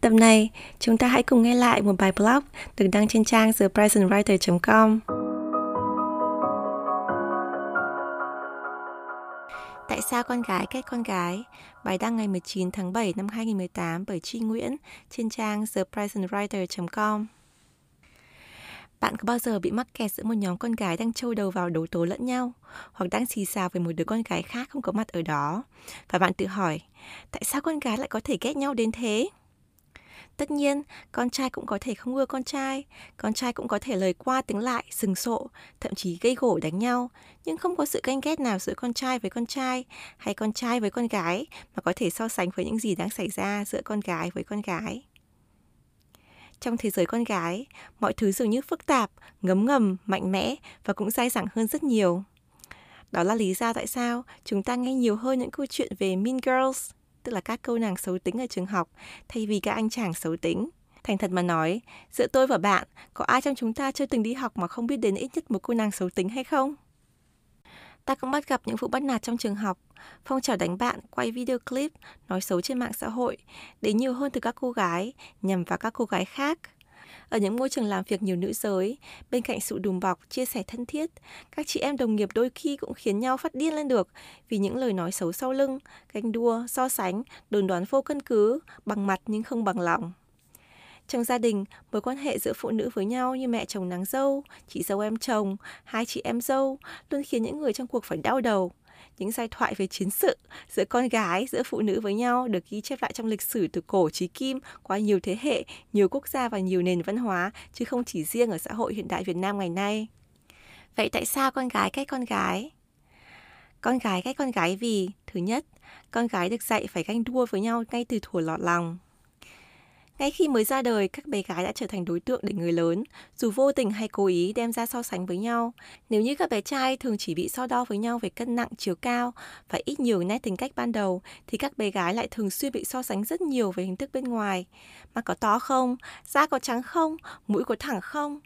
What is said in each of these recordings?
Tập này, chúng ta hãy cùng nghe lại một bài blog được đăng trên trang thepresentwriter.com. Tại sao con gái kết con gái? Bài đăng ngày 19 tháng 7 năm 2018 bởi tri Nguyễn trên trang thepresentwriter.com. Bạn có bao giờ bị mắc kẹt giữa một nhóm con gái đang trâu đầu vào đấu tố lẫn nhau hoặc đang xì xào với một đứa con gái khác không có mặt ở đó và bạn tự hỏi tại sao con gái lại có thể ghét nhau đến thế? Tất nhiên, con trai cũng có thể không ưa con trai, con trai cũng có thể lời qua tiếng lại, sừng sộ, thậm chí gây gổ đánh nhau, nhưng không có sự ganh ghét nào giữa con trai với con trai hay con trai với con gái mà có thể so sánh với những gì đang xảy ra giữa con gái với con gái. Trong thế giới con gái, mọi thứ dường như phức tạp, ngấm ngầm, mạnh mẽ và cũng dai dẳng hơn rất nhiều. Đó là lý do tại sao chúng ta nghe nhiều hơn những câu chuyện về Mean Girls, tức là các cô nàng xấu tính ở trường học, thay vì các anh chàng xấu tính. Thành thật mà nói, giữa tôi và bạn, có ai trong chúng ta chưa từng đi học mà không biết đến ít nhất một cô nàng xấu tính hay không? Ta cũng bắt gặp những vụ bắt nạt trong trường học, phong trào đánh bạn, quay video clip, nói xấu trên mạng xã hội, đến nhiều hơn từ các cô gái, nhằm vào các cô gái khác. Ở những môi trường làm việc nhiều nữ giới, bên cạnh sự đùm bọc, chia sẻ thân thiết, các chị em đồng nghiệp đôi khi cũng khiến nhau phát điên lên được vì những lời nói xấu sau lưng, ganh đua, so sánh, đồn đoán vô căn cứ, bằng mặt nhưng không bằng lòng. Trong gia đình, mối quan hệ giữa phụ nữ với nhau như mẹ chồng nàng dâu, chị dâu em chồng, hai chị em dâu luôn khiến những người trong cuộc phải đau đầu. Những giai thoại về chiến sự giữa con gái, giữa phụ nữ với nhau được ghi chép lại trong lịch sử từ cổ chí kim qua nhiều thế hệ, nhiều quốc gia và nhiều nền văn hóa, chứ không chỉ riêng ở xã hội hiện đại Việt Nam ngày nay. Vậy tại sao con gái cách con gái? Con gái cách con gái vì, thứ nhất, con gái được dạy phải ganh đua với nhau ngay từ thuở lọt lòng. Ngay khi mới ra đời, các bé gái đã trở thành đối tượng để người lớn, dù vô tình hay cố ý đem ra so sánh với nhau. Nếu như các bé trai thường chỉ bị so đo với nhau về cân nặng, chiều cao và ít nhiều nét tính cách ban đầu, thì các bé gái lại thường xuyên bị so sánh rất nhiều về hình thức bên ngoài. Mặt có to không? Da có trắng không? Mũi có thẳng không?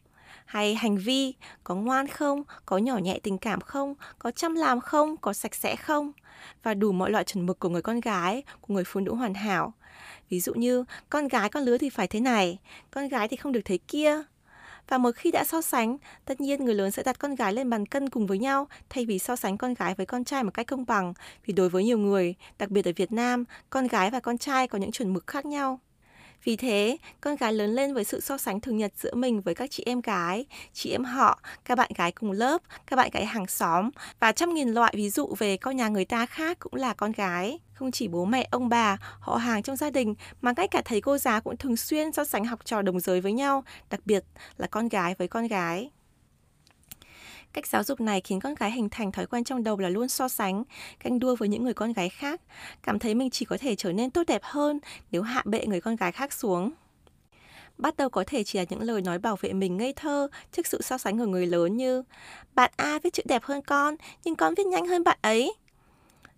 hay hành vi có ngoan không có nhỏ nhẹ tình cảm không có chăm làm không có sạch sẽ không và đủ mọi loại chuẩn mực của người con gái của người phụ nữ hoàn hảo ví dụ như con gái con lứa thì phải thế này con gái thì không được thế kia và một khi đã so sánh, tất nhiên người lớn sẽ đặt con gái lên bàn cân cùng với nhau thay vì so sánh con gái với con trai một cách công bằng. Vì đối với nhiều người, đặc biệt ở Việt Nam, con gái và con trai có những chuẩn mực khác nhau. Vì thế, con gái lớn lên với sự so sánh thường nhật giữa mình với các chị em gái, chị em họ, các bạn gái cùng lớp, các bạn gái hàng xóm và trăm nghìn loại ví dụ về con nhà người ta khác cũng là con gái. Không chỉ bố mẹ, ông bà, họ hàng trong gia đình mà ngay cả thầy cô giáo cũng thường xuyên so sánh học trò đồng giới với nhau, đặc biệt là con gái với con gái. Cách giáo dục này khiến con gái hình thành thói quen trong đầu là luôn so sánh, canh đua với những người con gái khác, cảm thấy mình chỉ có thể trở nên tốt đẹp hơn nếu hạ bệ người con gái khác xuống. Bắt đầu có thể chỉ là những lời nói bảo vệ mình ngây thơ trước sự so sánh của người lớn như Bạn A viết chữ đẹp hơn con, nhưng con viết nhanh hơn bạn ấy.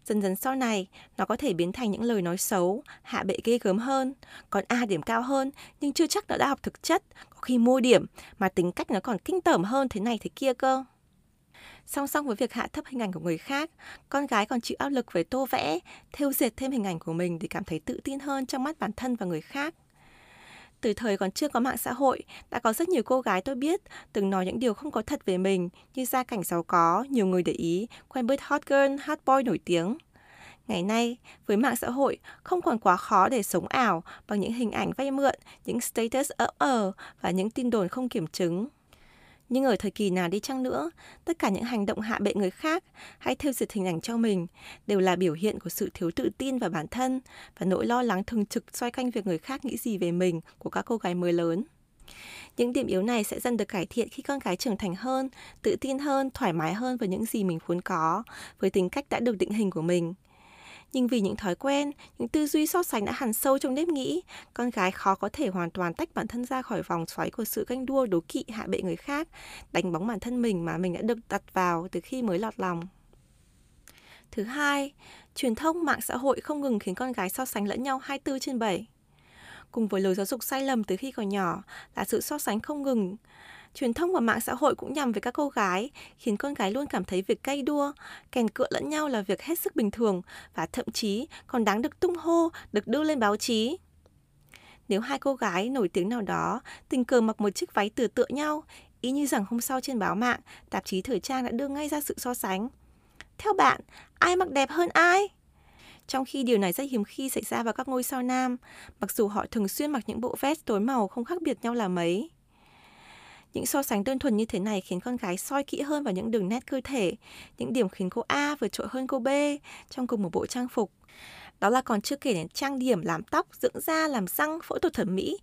Dần dần sau này, nó có thể biến thành những lời nói xấu, hạ bệ ghê gớm hơn. Còn A điểm cao hơn, nhưng chưa chắc nó đã học thực chất, có khi mua điểm, mà tính cách nó còn kinh tởm hơn thế này thế kia cơ. Song song với việc hạ thấp hình ảnh của người khác, con gái còn chịu áp lực về tô vẽ, thêu dệt thêm hình ảnh của mình để cảm thấy tự tin hơn trong mắt bản thân và người khác. Từ thời còn chưa có mạng xã hội, đã có rất nhiều cô gái tôi biết từng nói những điều không có thật về mình như gia cảnh giàu có, nhiều người để ý, quen biết hot girl, hot boy nổi tiếng. Ngày nay, với mạng xã hội, không còn quá khó để sống ảo bằng những hình ảnh vay mượn, những status ấp ờ và những tin đồn không kiểm chứng. Nhưng ở thời kỳ nào đi chăng nữa, tất cả những hành động hạ bệ người khác hay theo dệt hình ảnh cho mình đều là biểu hiện của sự thiếu tự tin vào bản thân và nỗi lo lắng thường trực xoay quanh việc người khác nghĩ gì về mình của các cô gái mới lớn. Những điểm yếu này sẽ dần được cải thiện khi con gái trưởng thành hơn, tự tin hơn, thoải mái hơn với những gì mình muốn có, với tính cách đã được định hình của mình. Nhưng vì những thói quen, những tư duy so sánh đã hằn sâu trong nếp nghĩ, con gái khó có thể hoàn toàn tách bản thân ra khỏi vòng xoáy của sự ganh đua đố kỵ hạ bệ người khác, đánh bóng bản thân mình mà mình đã được đặt vào từ khi mới lọt lòng. Thứ hai, truyền thông mạng xã hội không ngừng khiến con gái so sánh lẫn nhau 24 trên 7. Cùng với lời giáo dục sai lầm từ khi còn nhỏ là sự so sánh không ngừng, truyền thông và mạng xã hội cũng nhằm về các cô gái, khiến con gái luôn cảm thấy việc cay đua, kèn cựa lẫn nhau là việc hết sức bình thường và thậm chí còn đáng được tung hô, được đưa lên báo chí. Nếu hai cô gái nổi tiếng nào đó tình cờ mặc một chiếc váy tựa tựa nhau, ý như rằng hôm sau trên báo mạng, tạp chí thời trang đã đưa ngay ra sự so sánh. Theo bạn, ai mặc đẹp hơn ai? Trong khi điều này rất hiếm khi xảy ra vào các ngôi sao nam, mặc dù họ thường xuyên mặc những bộ vest tối màu không khác biệt nhau là mấy. Những so sánh đơn thuần như thế này khiến con gái soi kỹ hơn vào những đường nét cơ thể, những điểm khiến cô A vượt trội hơn cô B trong cùng một bộ trang phục. Đó là còn chưa kể đến trang điểm, làm tóc, dưỡng da, làm răng, phẫu thuật thẩm mỹ,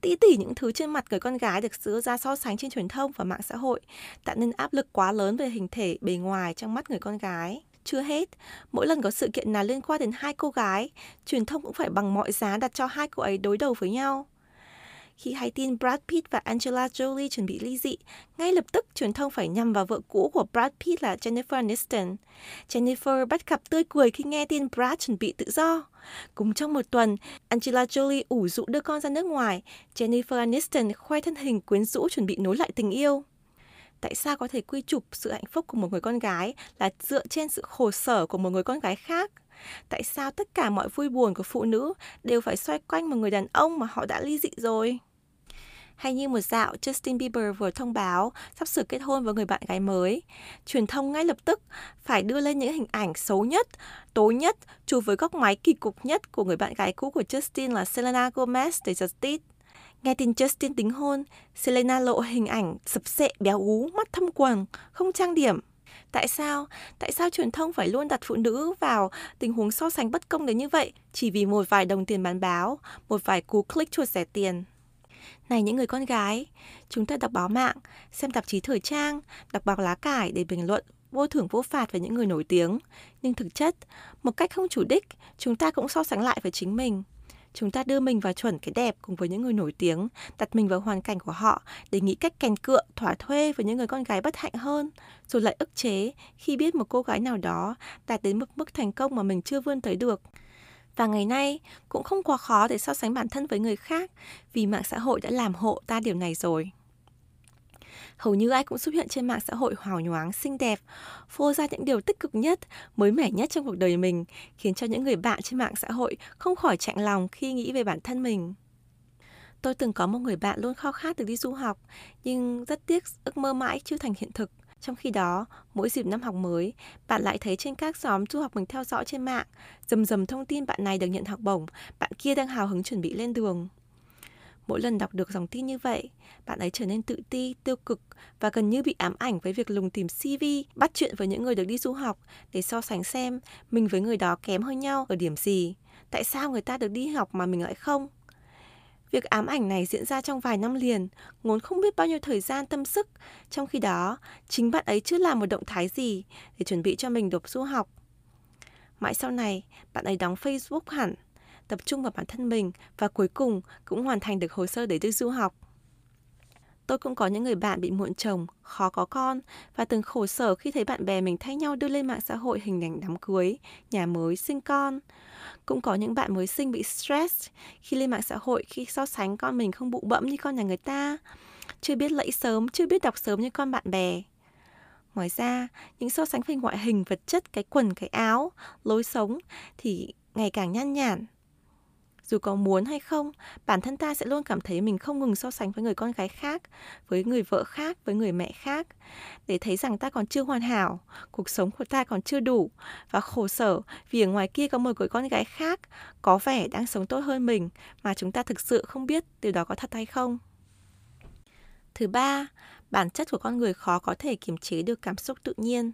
tí tỉ những thứ trên mặt người con gái được đưa ra so sánh trên truyền thông và mạng xã hội, tạo nên áp lực quá lớn về hình thể, bề ngoài trong mắt người con gái. Chưa hết, mỗi lần có sự kiện nào liên quan đến hai cô gái, truyền thông cũng phải bằng mọi giá đặt cho hai cô ấy đối đầu với nhau. Khi hay tin Brad Pitt và Angela Jolie chuẩn bị ly dị, ngay lập tức truyền thông phải nhằm vào vợ cũ của Brad Pitt là Jennifer Aniston. Jennifer bắt gặp tươi cười khi nghe tin Brad chuẩn bị tự do. Cùng trong một tuần, Angela Jolie ủ rũ đưa con ra nước ngoài. Jennifer Aniston khoe thân hình quyến rũ chuẩn bị nối lại tình yêu tại sao có thể quy chụp sự hạnh phúc của một người con gái là dựa trên sự khổ sở của một người con gái khác tại sao tất cả mọi vui buồn của phụ nữ đều phải xoay quanh một người đàn ông mà họ đã ly dị rồi hay như một dạo Justin Bieber vừa thông báo sắp sửa kết hôn với người bạn gái mới. Truyền thông ngay lập tức phải đưa lên những hình ảnh xấu nhất, tối nhất, chụp với góc máy kỳ cục nhất của người bạn gái cũ của Justin là Selena Gomez để giật tít. Nghe tin Justin tính hôn, Selena lộ hình ảnh sập sệ béo ú, mắt thâm quầng, không trang điểm. Tại sao? Tại sao truyền thông phải luôn đặt phụ nữ vào tình huống so sánh bất công đến như vậy chỉ vì một vài đồng tiền bán báo, một vài cú click chuột rẻ tiền? Này những người con gái, chúng ta đọc báo mạng, xem tạp chí thời trang, đọc báo lá cải để bình luận vô thưởng vô phạt với những người nổi tiếng. Nhưng thực chất, một cách không chủ đích, chúng ta cũng so sánh lại với chính mình. Chúng ta đưa mình vào chuẩn cái đẹp cùng với những người nổi tiếng, đặt mình vào hoàn cảnh của họ để nghĩ cách kèn cựa, thỏa thuê với những người con gái bất hạnh hơn, rồi lại ức chế khi biết một cô gái nào đó đạt đến một mức thành công mà mình chưa vươn tới được. Và ngày nay cũng không quá khó để so sánh bản thân với người khác vì mạng xã hội đã làm hộ ta điều này rồi. Hầu như ai cũng xuất hiện trên mạng xã hội hào nhoáng, xinh đẹp, phô ra những điều tích cực nhất, mới mẻ nhất trong cuộc đời mình, khiến cho những người bạn trên mạng xã hội không khỏi chạnh lòng khi nghĩ về bản thân mình. Tôi từng có một người bạn luôn khao khát được đi du học, nhưng rất tiếc ước mơ mãi chưa thành hiện thực. Trong khi đó, mỗi dịp năm học mới, bạn lại thấy trên các xóm du học mình theo dõi trên mạng, dầm dầm thông tin bạn này được nhận học bổng, bạn kia đang hào hứng chuẩn bị lên đường. Mỗi lần đọc được dòng tin như vậy, bạn ấy trở nên tự ti, tiêu cực và gần như bị ám ảnh với việc lùng tìm CV, bắt chuyện với những người được đi du học để so sánh xem mình với người đó kém hơn nhau ở điểm gì. Tại sao người ta được đi học mà mình lại không? Việc ám ảnh này diễn ra trong vài năm liền, ngốn không biết bao nhiêu thời gian tâm sức, trong khi đó, chính bạn ấy chưa làm một động thái gì để chuẩn bị cho mình đột du học. Mãi sau này, bạn ấy đóng Facebook hẳn, tập trung vào bản thân mình và cuối cùng cũng hoàn thành được hồ sơ để đi du học. Tôi cũng có những người bạn bị muộn chồng, khó có con và từng khổ sở khi thấy bạn bè mình thay nhau đưa lên mạng xã hội hình ảnh đám cưới, nhà mới, sinh con. Cũng có những bạn mới sinh bị stress khi lên mạng xã hội khi so sánh con mình không bụ bẫm như con nhà người ta, chưa biết lẫy sớm, chưa biết đọc sớm như con bạn bè. Ngoài ra, những so sánh về ngoại hình, vật chất, cái quần, cái áo, lối sống thì ngày càng nhan nhản, dù có muốn hay không, bản thân ta sẽ luôn cảm thấy mình không ngừng so sánh với người con gái khác, với người vợ khác, với người mẹ khác, để thấy rằng ta còn chưa hoàn hảo, cuộc sống của ta còn chưa đủ và khổ sở vì ở ngoài kia có một người con gái khác có vẻ đang sống tốt hơn mình mà chúng ta thực sự không biết điều đó có thật hay không. Thứ ba, bản chất của con người khó có thể kiềm chế được cảm xúc tự nhiên.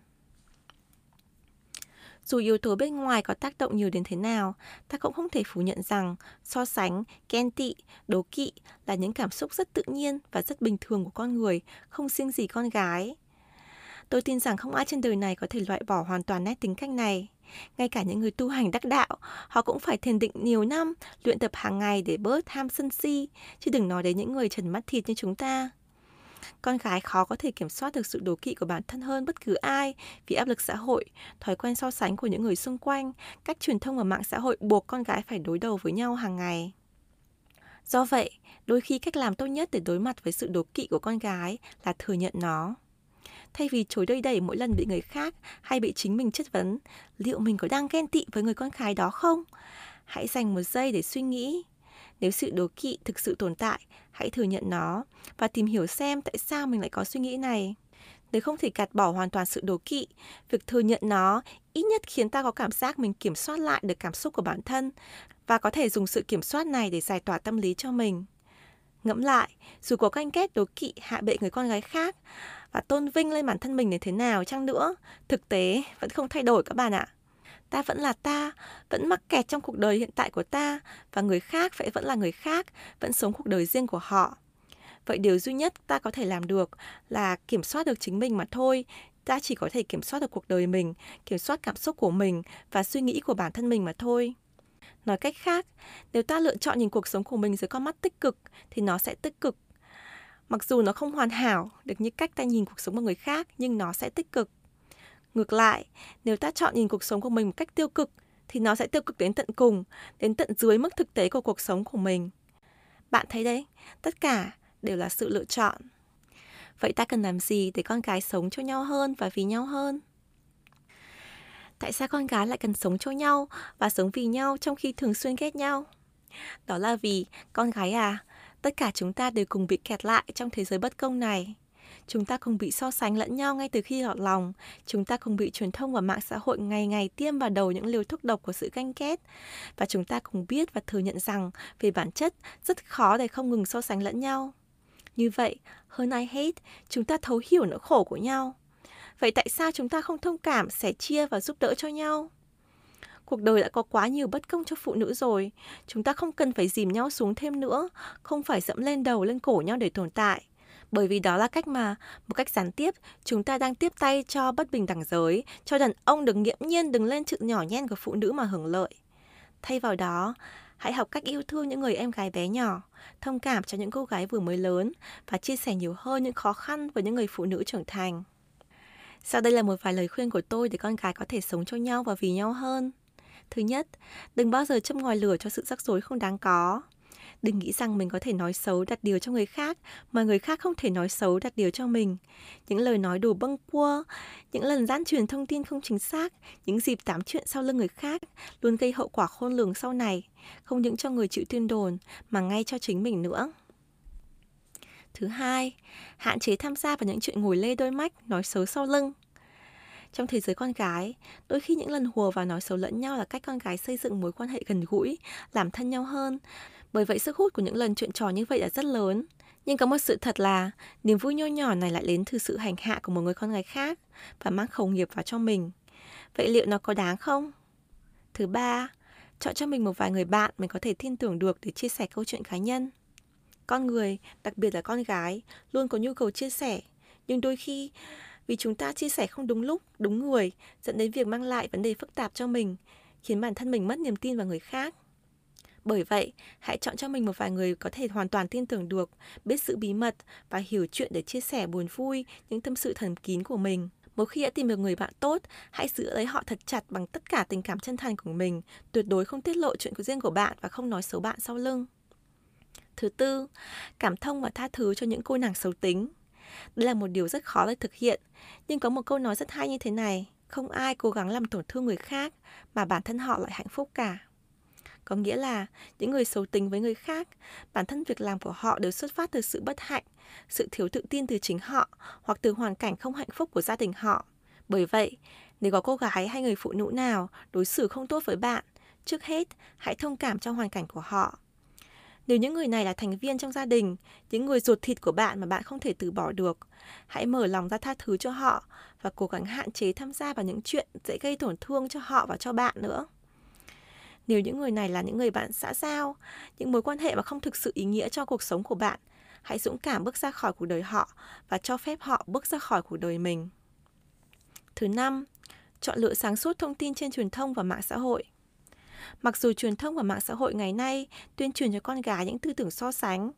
Dù yếu tố bên ngoài có tác động nhiều đến thế nào, ta cũng không thể phủ nhận rằng so sánh, ghen tị, đố kỵ là những cảm xúc rất tự nhiên và rất bình thường của con người, không riêng gì con gái. Tôi tin rằng không ai trên đời này có thể loại bỏ hoàn toàn nét tính cách này. Ngay cả những người tu hành đắc đạo, họ cũng phải thiền định nhiều năm, luyện tập hàng ngày để bớt tham sân si, chứ đừng nói đến những người trần mắt thịt như chúng ta. Con gái khó có thể kiểm soát được sự đố kỵ của bản thân hơn bất cứ ai vì áp lực xã hội, thói quen so sánh của những người xung quanh, cách truyền thông và mạng xã hội buộc con gái phải đối đầu với nhau hàng ngày. Do vậy, đôi khi cách làm tốt nhất để đối mặt với sự đố kỵ của con gái là thừa nhận nó. Thay vì chối đầy đẩy mỗi lần bị người khác hay bị chính mình chất vấn, liệu mình có đang ghen tị với người con gái đó không? Hãy dành một giây để suy nghĩ. Nếu sự đố kỵ thực sự tồn tại, hãy thừa nhận nó và tìm hiểu xem tại sao mình lại có suy nghĩ này. Nếu không thể gạt bỏ hoàn toàn sự đố kỵ, việc thừa nhận nó ít nhất khiến ta có cảm giác mình kiểm soát lại được cảm xúc của bản thân và có thể dùng sự kiểm soát này để giải tỏa tâm lý cho mình. Ngẫm lại, dù có canh kết đố kỵ hạ bệ người con gái khác và tôn vinh lên bản thân mình đến thế nào chăng nữa, thực tế vẫn không thay đổi các bạn ạ. Ta vẫn là ta, vẫn mắc kẹt trong cuộc đời hiện tại của ta và người khác phải vẫn là người khác, vẫn sống cuộc đời riêng của họ. Vậy điều duy nhất ta có thể làm được là kiểm soát được chính mình mà thôi. Ta chỉ có thể kiểm soát được cuộc đời mình, kiểm soát cảm xúc của mình và suy nghĩ của bản thân mình mà thôi. Nói cách khác, nếu ta lựa chọn nhìn cuộc sống của mình dưới con mắt tích cực thì nó sẽ tích cực. Mặc dù nó không hoàn hảo được như cách ta nhìn cuộc sống của người khác nhưng nó sẽ tích cực. Ngược lại, nếu ta chọn nhìn cuộc sống của mình một cách tiêu cực thì nó sẽ tiêu cực đến tận cùng, đến tận dưới mức thực tế của cuộc sống của mình. Bạn thấy đấy, tất cả đều là sự lựa chọn. Vậy ta cần làm gì để con cái sống cho nhau hơn và vì nhau hơn? tại sao con gái lại cần sống cho nhau và sống vì nhau trong khi thường xuyên ghét nhau? Đó là vì con gái à, tất cả chúng ta đều cùng bị kẹt lại trong thế giới bất công này. Chúng ta không bị so sánh lẫn nhau ngay từ khi lọt lòng. Chúng ta không bị truyền thông và mạng xã hội ngày ngày tiêm vào đầu những liều thuốc độc của sự ganh ghét. Và chúng ta cùng biết và thừa nhận rằng về bản chất rất khó để không ngừng so sánh lẫn nhau. Như vậy, hơn ai hết, chúng ta thấu hiểu nỗi khổ của nhau. Vậy tại sao chúng ta không thông cảm, sẻ chia và giúp đỡ cho nhau? Cuộc đời đã có quá nhiều bất công cho phụ nữ rồi. Chúng ta không cần phải dìm nhau xuống thêm nữa, không phải dẫm lên đầu lên cổ nhau để tồn tại. Bởi vì đó là cách mà, một cách gián tiếp, chúng ta đang tiếp tay cho bất bình đẳng giới, cho đàn ông được nghiễm nhiên đứng lên chữ nhỏ nhen của phụ nữ mà hưởng lợi. Thay vào đó, hãy học cách yêu thương những người em gái bé nhỏ, thông cảm cho những cô gái vừa mới lớn và chia sẻ nhiều hơn những khó khăn với những người phụ nữ trưởng thành. Sau đây là một vài lời khuyên của tôi để con gái có thể sống cho nhau và vì nhau hơn. Thứ nhất, đừng bao giờ châm ngòi lửa cho sự rắc rối không đáng có. Đừng nghĩ rằng mình có thể nói xấu đặt điều cho người khác mà người khác không thể nói xấu đặt điều cho mình. Những lời nói đủ bâng cua, những lần gian truyền thông tin không chính xác, những dịp tám chuyện sau lưng người khác luôn gây hậu quả khôn lường sau này, không những cho người chịu tuyên đồn mà ngay cho chính mình nữa. Thứ hai, hạn chế tham gia vào những chuyện ngồi lê đôi mách, nói xấu sau lưng. Trong thế giới con gái, đôi khi những lần hùa và nói xấu lẫn nhau là cách con gái xây dựng mối quan hệ gần gũi, làm thân nhau hơn. Bởi vậy sức hút của những lần chuyện trò như vậy là rất lớn. Nhưng có một sự thật là niềm vui nho nhỏ này lại đến từ sự hành hạ của một người con gái khác và mang khẩu nghiệp vào cho mình. Vậy liệu nó có đáng không? Thứ ba, chọn cho mình một vài người bạn mình có thể tin tưởng được để chia sẻ câu chuyện cá nhân. Con người, đặc biệt là con gái, luôn có nhu cầu chia sẻ, nhưng đôi khi vì chúng ta chia sẻ không đúng lúc, đúng người, dẫn đến việc mang lại vấn đề phức tạp cho mình, khiến bản thân mình mất niềm tin vào người khác. Bởi vậy, hãy chọn cho mình một vài người có thể hoàn toàn tin tưởng được, biết sự bí mật và hiểu chuyện để chia sẻ buồn vui, những tâm sự thầm kín của mình. Một khi đã tìm được người bạn tốt, hãy giữ lấy họ thật chặt bằng tất cả tình cảm chân thành của mình, tuyệt đối không tiết lộ chuyện của riêng của bạn và không nói xấu bạn sau lưng. Thứ tư, cảm thông và tha thứ cho những cô nàng xấu tính. Đây là một điều rất khó để thực hiện, nhưng có một câu nói rất hay như thế này, không ai cố gắng làm tổn thương người khác mà bản thân họ lại hạnh phúc cả. Có nghĩa là những người xấu tính với người khác, bản thân việc làm của họ đều xuất phát từ sự bất hạnh, sự thiếu tự tin từ chính họ hoặc từ hoàn cảnh không hạnh phúc của gia đình họ. Bởi vậy, nếu có cô gái hay người phụ nữ nào đối xử không tốt với bạn, trước hết hãy thông cảm cho hoàn cảnh của họ nếu những người này là thành viên trong gia đình, những người ruột thịt của bạn mà bạn không thể từ bỏ được, hãy mở lòng ra tha thứ cho họ và cố gắng hạn chế tham gia vào những chuyện dễ gây tổn thương cho họ và cho bạn nữa. Nếu những người này là những người bạn xã giao, những mối quan hệ mà không thực sự ý nghĩa cho cuộc sống của bạn, hãy dũng cảm bước ra khỏi cuộc đời họ và cho phép họ bước ra khỏi cuộc đời mình. Thứ năm, chọn lựa sáng suốt thông tin trên truyền thông và mạng xã hội. Mặc dù truyền thông và mạng xã hội ngày nay tuyên truyền cho con gái những tư tưởng so sánh,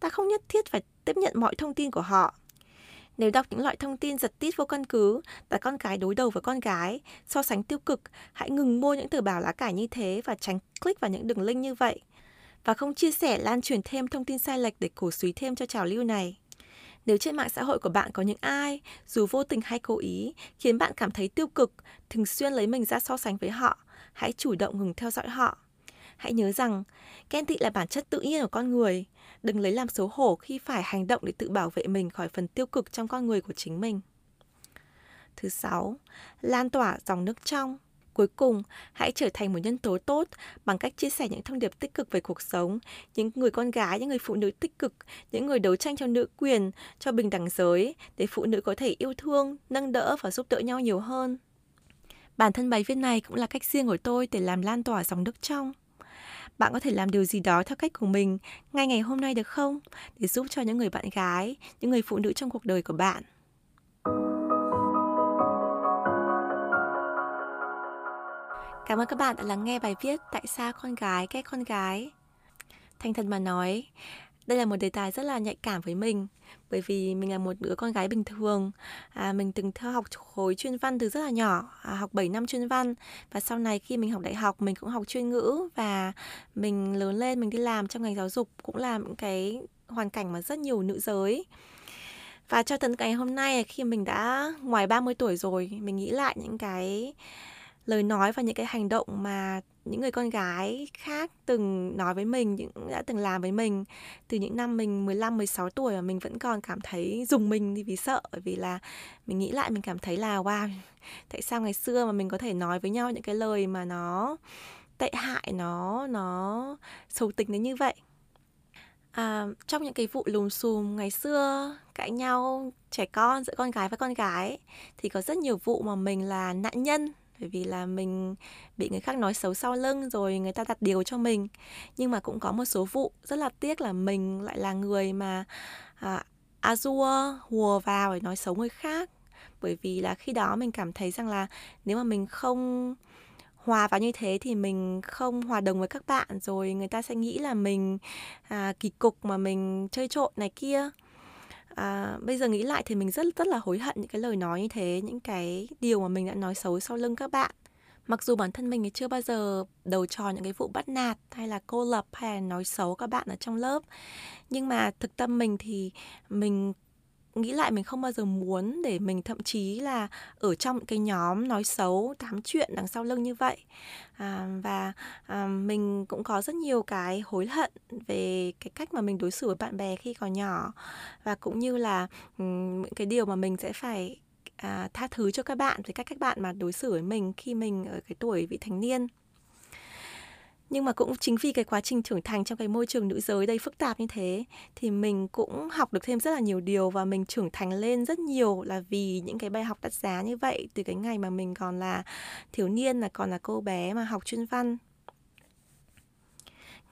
ta không nhất thiết phải tiếp nhận mọi thông tin của họ. Nếu đọc những loại thông tin giật tít vô căn cứ, đặt con cái đối đầu với con gái, so sánh tiêu cực, hãy ngừng mua những tờ báo lá cải như thế và tránh click vào những đường link như vậy. Và không chia sẻ lan truyền thêm thông tin sai lệch để cổ suý thêm cho trào lưu này. Nếu trên mạng xã hội của bạn có những ai, dù vô tình hay cố ý, khiến bạn cảm thấy tiêu cực, thường xuyên lấy mình ra so sánh với họ, hãy chủ động ngừng theo dõi họ. Hãy nhớ rằng, ghen tị là bản chất tự nhiên của con người. Đừng lấy làm xấu hổ khi phải hành động để tự bảo vệ mình khỏi phần tiêu cực trong con người của chính mình. Thứ sáu, lan tỏa dòng nước trong. Cuối cùng, hãy trở thành một nhân tố tốt bằng cách chia sẻ những thông điệp tích cực về cuộc sống, những người con gái, những người phụ nữ tích cực, những người đấu tranh cho nữ quyền, cho bình đẳng giới, để phụ nữ có thể yêu thương, nâng đỡ và giúp đỡ nhau nhiều hơn. Bản thân bài viết này cũng là cách riêng của tôi để làm lan tỏa dòng nước trong. Bạn có thể làm điều gì đó theo cách của mình ngay ngày hôm nay được không? Để giúp cho những người bạn gái, những người phụ nữ trong cuộc đời của bạn. Cảm ơn các bạn đã lắng nghe bài viết Tại sao con gái ghét con gái. Thành thật mà nói, đây là một đề tài rất là nhạy cảm với mình bởi vì mình là một đứa con gái bình thường. À, mình từng theo học khối chuyên văn từ rất là nhỏ à, học 7 năm chuyên văn. Và sau này khi mình học đại học mình cũng học chuyên ngữ và mình lớn lên mình đi làm trong ngành giáo dục cũng là những cái hoàn cảnh mà rất nhiều nữ giới. Và cho tới ngày hôm nay khi mình đã ngoài 30 tuổi rồi mình nghĩ lại những cái lời nói và những cái hành động mà những người con gái khác từng nói với mình, những đã từng làm với mình từ những năm mình 15 16 tuổi mà mình vẫn còn cảm thấy dùng mình vì sợ bởi vì là mình nghĩ lại mình cảm thấy là wow, tại sao ngày xưa mà mình có thể nói với nhau những cái lời mà nó tệ hại nó nó xấu tính đến như vậy. À, trong những cái vụ lùm xùm ngày xưa cãi nhau trẻ con giữa con gái với con gái thì có rất nhiều vụ mà mình là nạn nhân bởi vì là mình bị người khác nói xấu sau lưng rồi người ta đặt điều cho mình. Nhưng mà cũng có một số vụ rất là tiếc là mình lại là người mà à, azure hùa vào để nói xấu người khác. Bởi vì là khi đó mình cảm thấy rằng là nếu mà mình không hòa vào như thế thì mình không hòa đồng với các bạn rồi người ta sẽ nghĩ là mình à, kỳ cục mà mình chơi trộn này kia à, bây giờ nghĩ lại thì mình rất rất là hối hận những cái lời nói như thế những cái điều mà mình đã nói xấu sau lưng các bạn. Mặc dù bản thân mình thì chưa bao giờ đầu trò những cái vụ bắt nạt hay là cô lập hay là nói xấu các bạn ở trong lớp. Nhưng mà thực tâm mình thì mình nghĩ lại mình không bao giờ muốn để mình thậm chí là ở trong cái nhóm nói xấu tám chuyện đằng sau lưng như vậy. À, và à, mình cũng có rất nhiều cái hối hận về cái cách mà mình đối xử với bạn bè khi còn nhỏ. Và cũng như là ừ, những cái điều mà mình sẽ phải à, tha thứ cho các bạn về cách các bạn mà đối xử với mình khi mình ở cái tuổi vị thành niên nhưng mà cũng chính vì cái quá trình trưởng thành trong cái môi trường nữ giới đây phức tạp như thế, thì mình cũng học được thêm rất là nhiều điều và mình trưởng thành lên rất nhiều là vì những cái bài học đắt giá như vậy từ cái ngày mà mình còn là thiếu niên, là còn là cô bé mà học chuyên văn.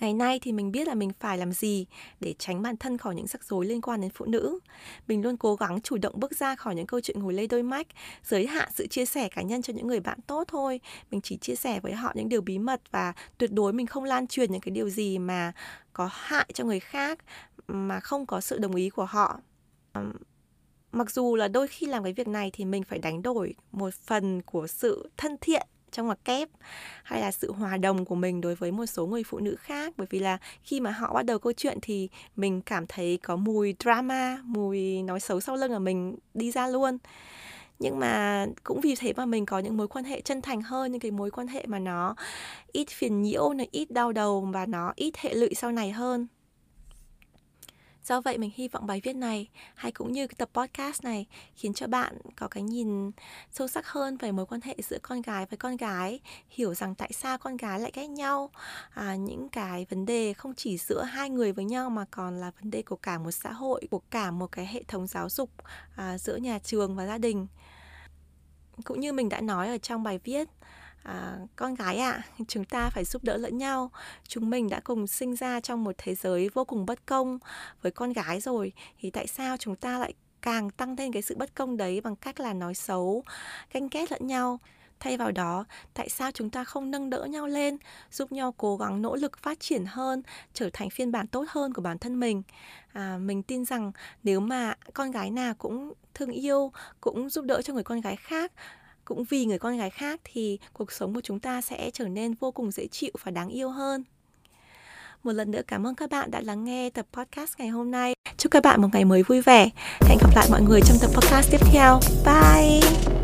Ngày nay thì mình biết là mình phải làm gì để tránh bản thân khỏi những rắc rối liên quan đến phụ nữ. Mình luôn cố gắng chủ động bước ra khỏi những câu chuyện ngồi lê đôi mách, giới hạn sự chia sẻ cá nhân cho những người bạn tốt thôi. Mình chỉ chia sẻ với họ những điều bí mật và tuyệt đối mình không lan truyền những cái điều gì mà có hại cho người khác mà không có sự đồng ý của họ. Mặc dù là đôi khi làm cái việc này thì mình phải đánh đổi một phần của sự thân thiện trong ngoặc kép, hay là sự hòa đồng của mình đối với một số người phụ nữ khác. Bởi vì là khi mà họ bắt đầu câu chuyện thì mình cảm thấy có mùi drama, mùi nói xấu sau lưng ở mình đi ra luôn. Nhưng mà cũng vì thế mà mình có những mối quan hệ chân thành hơn, những cái mối quan hệ mà nó ít phiền nhiễu, nó ít đau đầu và nó ít hệ lụy sau này hơn. Do vậy mình hy vọng bài viết này hay cũng như cái tập podcast này khiến cho bạn có cái nhìn sâu sắc hơn về mối quan hệ giữa con gái với con gái, hiểu rằng tại sao con gái lại ghét nhau, à, những cái vấn đề không chỉ giữa hai người với nhau mà còn là vấn đề của cả một xã hội, của cả một cái hệ thống giáo dục à, giữa nhà trường và gia đình. Cũng như mình đã nói ở trong bài viết, à, con gái ạ à, chúng ta phải giúp đỡ lẫn nhau. Chúng mình đã cùng sinh ra trong một thế giới vô cùng bất công với con gái rồi thì tại sao chúng ta lại càng tăng thêm cái sự bất công đấy bằng cách là nói xấu ganh ghét lẫn nhau? Thay vào đó tại sao chúng ta không nâng đỡ nhau lên giúp nhau cố gắng nỗ lực phát triển hơn trở thành phiên bản tốt hơn của bản thân mình? À, mình tin rằng nếu mà con gái nào cũng thương yêu cũng giúp đỡ cho người con gái khác cũng vì người con gái khác thì cuộc sống của chúng ta sẽ trở nên vô cùng dễ chịu và đáng yêu hơn một lần nữa cảm ơn các bạn đã lắng nghe tập podcast ngày hôm nay. Chúc các bạn một ngày mới vui vẻ. Hẹn gặp lại mọi người trong tập podcast tiếp theo. Bye!